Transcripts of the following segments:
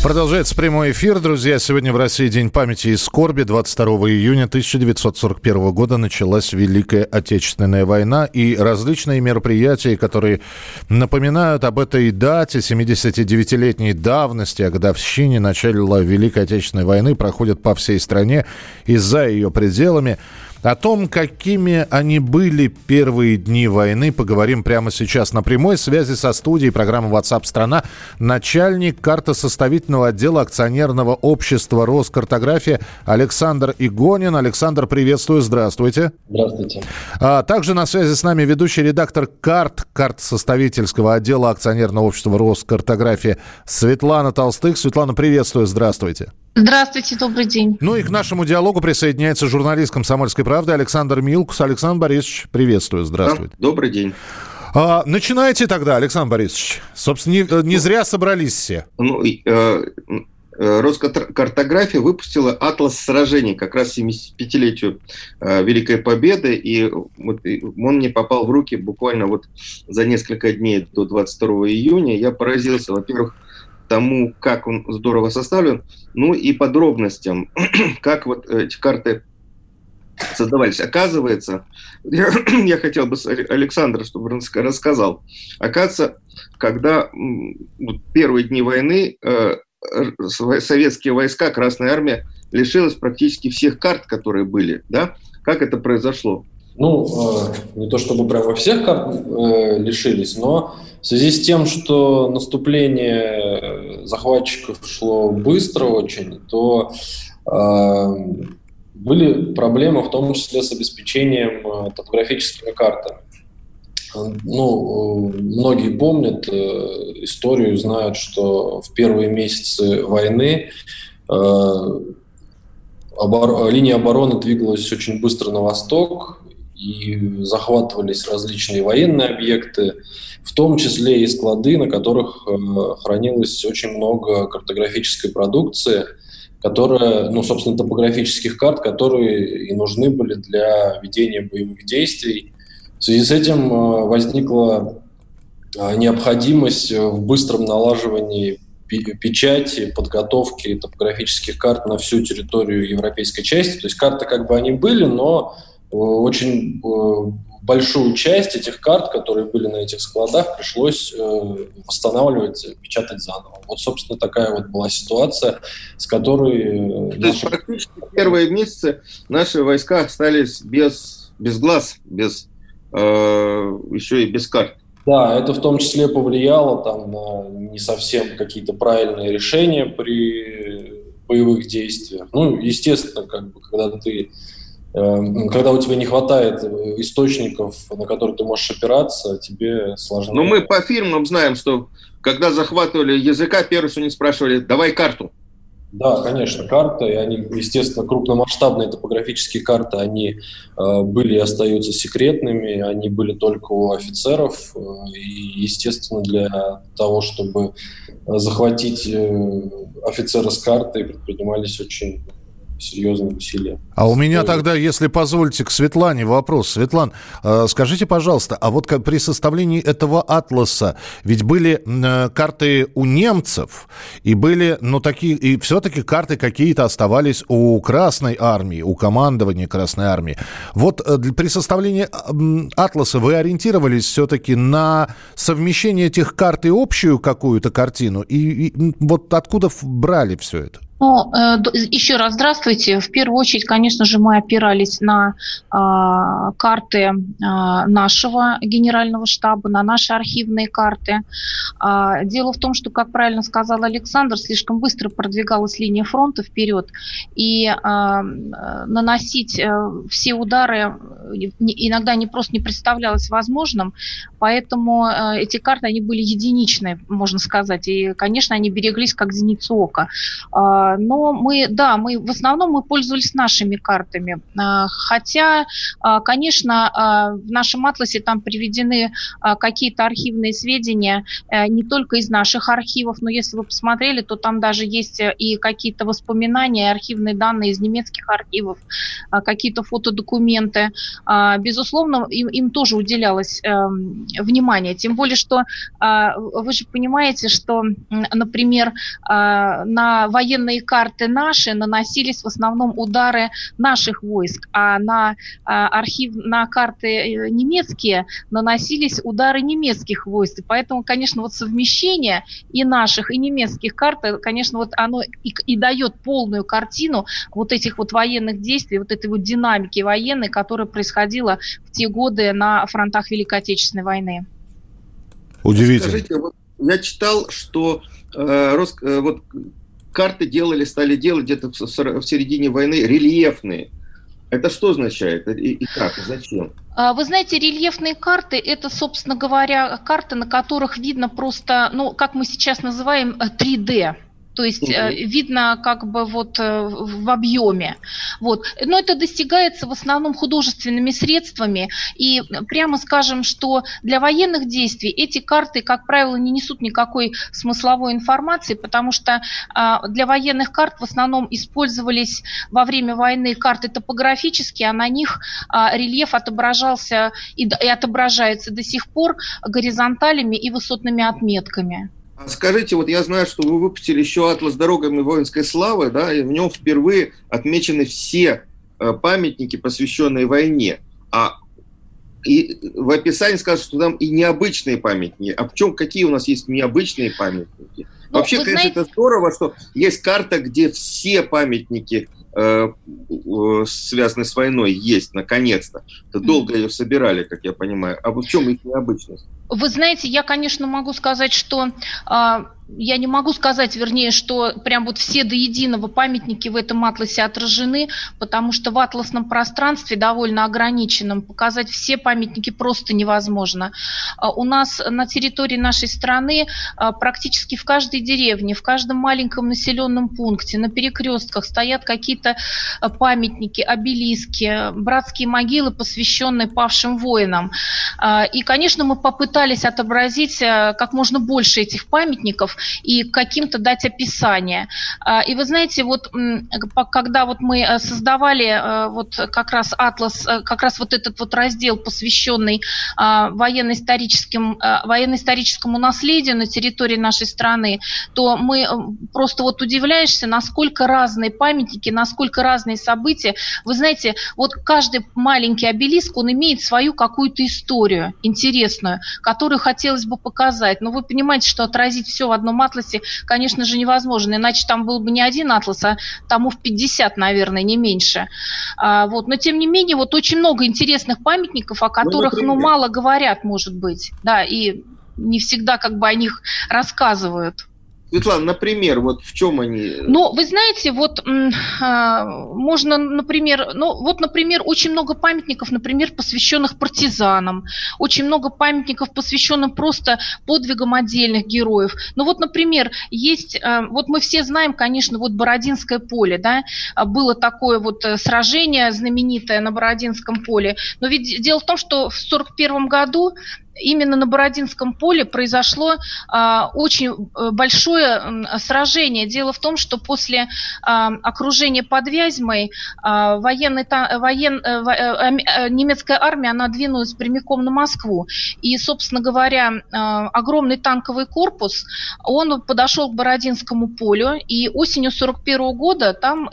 Продолжается прямой эфир, друзья. Сегодня в России День памяти и скорби. 22 июня 1941 года началась Великая Отечественная война и различные мероприятия, которые напоминают об этой дате, 79-летней давности, о годовщине начала Великой Отечественной войны, проходят по всей стране и за ее пределами. О том, какими они были первые дни войны, поговорим прямо сейчас на прямой связи со студией программы WhatsApp страна начальник картосоставительного отдела акционерного общества Роскартография Александр Игонин. Александр, приветствую, здравствуйте. Здравствуйте. А, также на связи с нами ведущий редактор карт картосоставительского отдела акционерного общества Роскартография Светлана Толстых. Светлана, приветствую, здравствуйте. Здравствуйте, добрый день. Ну и к нашему диалогу присоединяется журналист «Комсомольской правды» Александр Милкус. Александр Борисович, приветствую, здравствуйте. Да, добрый день. А, начинайте тогда, Александр Борисович. Собственно, не, не зря собрались все. Ну, э, э, Роскартография выпустила атлас сражений как раз 75-летию э, Великой Победы, и вот он мне попал в руки буквально вот за несколько дней до 22 июня. Я поразился, во-первых, тому, как он здорово составлен, ну и подробностям, как вот эти карты создавались. Оказывается, я, я хотел бы Александр, чтобы он рассказал. Оказывается, когда вот, первые дни войны э, советские войска, Красная Армия лишилась практически всех карт, которые были, да? Как это произошло? Ну, э, не то чтобы прямо всех карт э, лишились, но в связи с тем, что наступление захватчиков шло быстро очень, то э, были проблемы в том числе с обеспечением э, топографическими картами. Ну, многие помнят э, историю, знают, что в первые месяцы войны э, обор... линия обороны двигалась очень быстро на восток, и захватывались различные военные объекты, в том числе и склады, на которых э, хранилось очень много картографической продукции, которая, ну, собственно, топографических карт, которые и нужны были для ведения боевых действий. В связи с этим э, возникла э, необходимость в быстром налаживании печати, подготовки топографических карт на всю территорию европейской части. То есть карты как бы они были, но очень э, большую часть этих карт, которые были на этих складах, пришлось э, восстанавливать, печатать заново. Вот, собственно, такая вот была ситуация, с которой... Э, То наши... есть практически первые месяцы наши войска остались без, без глаз, без, э, еще и без карт. Да, это в том числе повлияло там, на не совсем какие-то правильные решения при боевых действиях. Ну, естественно, как бы, когда ты когда у тебя не хватает э, источников, на которые ты можешь опираться, тебе сложно. Но мы по фильмам знаем, что когда захватывали языка, первое, что они спрашивали, давай карту. Да, конечно, карты, и они, естественно, крупномасштабные топографические карты, они э, были и остаются секретными, они были только у офицеров, э, и, естественно, для того, чтобы захватить э, офицера с картой, предпринимались очень серьезные усилия. А у меня тогда, если позволите, к Светлане вопрос. Светлан, э, скажите, пожалуйста, а вот при составлении этого атласа, ведь были э, карты у немцев, и были, ну, такие, и все-таки карты какие-то оставались у Красной Армии, у командования Красной Армии. Вот э, при составлении атласа вы ориентировались все-таки на совмещение этих карт и общую какую-то картину? И, и вот откуда брали все это? Ну, э, еще раз здравствуйте. В первую очередь, конечно же, мы опирались на э, карты э, нашего генерального штаба, на наши архивные карты. Э, дело в том, что, как правильно сказал Александр, слишком быстро продвигалась линия фронта вперед, и э, наносить э, все удары иногда не просто не представлялось возможным, поэтому э, эти карты, они были единичные, можно сказать, и, конечно, они береглись как зеницу ока. Э, Но мы, да, мы в основном мы пользовались нашими картами. Хотя, конечно, в нашем атласе там приведены какие-то архивные сведения не только из наших архивов, но если вы посмотрели, то там даже есть и какие-то воспоминания, архивные данные из немецких архивов, какие-то фотодокументы. Безусловно, им, им тоже уделялось эм, внимание. Тем более, что вы же понимаете, что, например, на военные карты наши наносились в основном удары наших войск, а на архив, на карты э, немецкие наносились удары немецких войск. И поэтому, конечно, вот совмещение и наших, и немецких карт, э, конечно, вот оно и, и дает полную картину вот этих вот военных действий, вот этой вот динамики военной, которая происходила в те годы на фронтах Великой Отечественной войны. Удивительно. Скажите, вот я читал, что э, Рос, э, вот карты делали, стали делать где-то в, середине войны рельефные. Это что означает и, и как, и зачем? А, вы знаете, рельефные карты – это, собственно говоря, карты, на которых видно просто, ну, как мы сейчас называем, 3D э, то есть угу. видно как бы вот э, в объеме. Вот. Но это достигается в основном художественными средствами, и прямо скажем, что для военных действий эти карты, как правило, не несут никакой смысловой информации, потому что а, для военных карт в основном использовались во время войны карты топографические, а на них а, рельеф отображался и отображается до сих пор горизонталями и высотными отметками. А скажите, вот я знаю, что вы выпустили еще «Атлас дорогами воинской славы», да, и в нем впервые отмечены все э, памятники, посвященные войне. А и в описании сказано, что там и необычные памятники. А в чем, какие у нас есть необычные памятники? Ну, Вообще, конечно, знаете... это здорово, что есть карта, где все памятники Э, связанные с войной, есть, наконец-то. Это долго ее собирали, как я понимаю. А в чем их необычность? Вы знаете, я, конечно, могу сказать, что а, я не могу сказать, вернее, что прям вот все до единого памятники в этом атласе отражены, потому что в атласном пространстве довольно ограниченном показать все памятники просто невозможно. А, у нас на территории нашей страны а, практически в каждой деревне, в каждом маленьком населенном пункте, на перекрестках стоят какие-то памятники, обелиски, братские могилы, посвященные павшим воинам. И, конечно, мы попытались отобразить как можно больше этих памятников, и каким-то дать описание. А, и вы знаете, вот когда вот мы э, создавали э, вот как раз атлас, э, как раз вот этот вот раздел, посвященный а, военно-историческим, военно-историческому наследию на территории нашей страны, то мы просто вот удивляешься, насколько разные памятники, насколько разные события. Вы знаете, вот каждый маленький обелиск, он имеет свою какую-то историю интересную, которую хотелось бы показать. Но вы понимаете, что отразить все в одном атласе, конечно же, невозможно. Иначе там был бы не один атлас, а тому в 50, наверное, не меньше. А, вот. Но, тем не менее, вот очень много интересных памятников, о которых, ну, ну мало говорят, может быть. Да, и не всегда как бы о них рассказывают. Светлана, например, вот в чем они? Ну, вы знаете, вот а, можно, например, ну вот, например, очень много памятников, например, посвященных партизанам, очень много памятников, посвященных просто подвигам отдельных героев. Ну вот, например, есть, а, вот мы все знаем, конечно, вот Бородинское поле, да, было такое вот э, сражение знаменитое на Бородинском поле, но ведь дело в том, что в 1941 году именно на Бородинском поле произошло а, очень э, большое сражение. Дело в том, что после а, окружения под Вязьмой а, военный, воен, э, э, немецкая армия она двинулась прямиком на Москву. И, собственно говоря, огромный танковый корпус, он подошел к Бородинскому полю, и осенью 1941 года там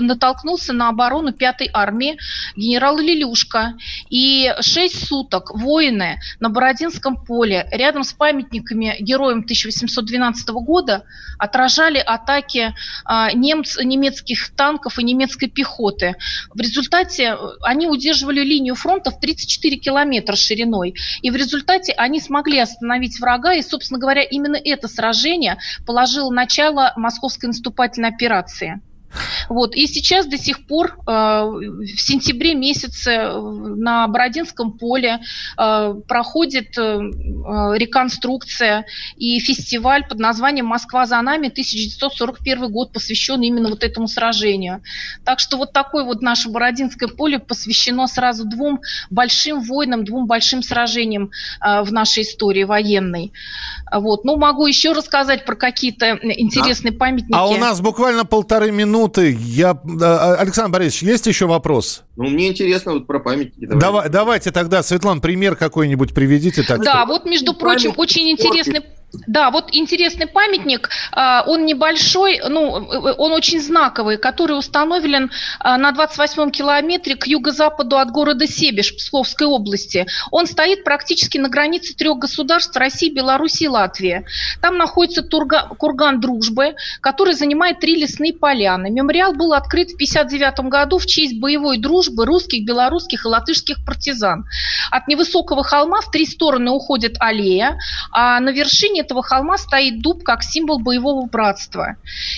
натолкнулся на оборону 5-й армии генерал Лилюшка. И 6 суток воины на Бородинском поле, рядом с памятниками героям 1812 года, отражали атаки а, немц, немецких танков и немецкой пехоты. В результате э, они удерживали линию фронта в 34 километра шириной. И в результате они смогли остановить врага. И, собственно говоря, именно это сражение положило начало московской наступательной операции. Вот. И сейчас до сих пор э, в сентябре месяце на Бородинском поле э, проходит э, реконструкция и фестиваль под названием «Москва за нами» 1941 год, посвящен именно вот этому сражению. Так что вот такое вот наше Бородинское поле посвящено сразу двум большим войнам, двум большим сражениям в нашей истории военной. Вот. Ну, могу еще рассказать про какие-то интересные памятники. А у нас буквально полторы минуты. Я... А, Александр Борисович, есть еще вопрос? Ну, мне интересно вот про памятники. Давайте, Давай, давайте тогда, Светлана, пример какой-нибудь приведите. Так да, что... вот, между прочим, очень интересный да, вот интересный памятник, а, он небольшой, ну, он очень знаковый, который установлен а, на 28-м километре к юго-западу от города Себеж Псковской области. Он стоит практически на границе трех государств России, Беларуси и Латвии. Там находится турга, курган Дружбы, который занимает три лесные поляны. Мемориал был открыт в 1959 году в честь боевой дружбы русских, белорусских и латышских партизан. От невысокого холма в три стороны уходит аллея, а на вершине этого холма стоит дуб как символ боевого братства.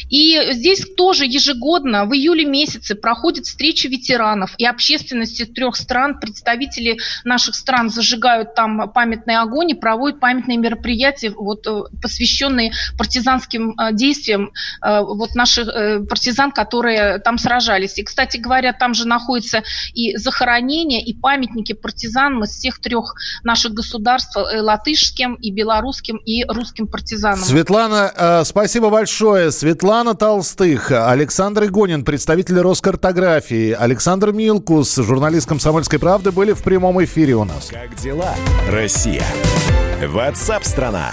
И здесь тоже ежегодно в июле месяце проходит встреча ветеранов и общественности трех стран. Представители наших стран зажигают там памятный огонь и проводят памятные мероприятия, вот, э, посвященные партизанским э, действиям э, вот наших партизан, которые там сражались. И, кстати говоря, там же находится и захоронения, и памятники партизанам из всех трех наших государств, латышским, и белорусским, и русским партизанам. Светлана, э, спасибо большое. Светлана Толстых, Александр Игонин, представитель Роскартографии, Александр Милкус, журналист «Комсомольской правды» были в прямом эфире у нас. Как дела, Россия? Ватсап-страна!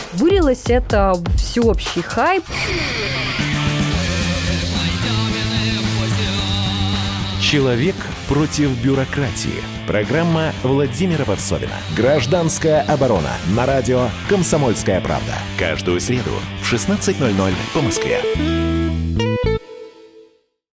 Вылилось это всеобщий хайп. Человек против бюрократии. Программа Владимира Варсовина. Гражданская оборона. На радио «Комсомольская правда». Каждую среду в 16.00 по Москве.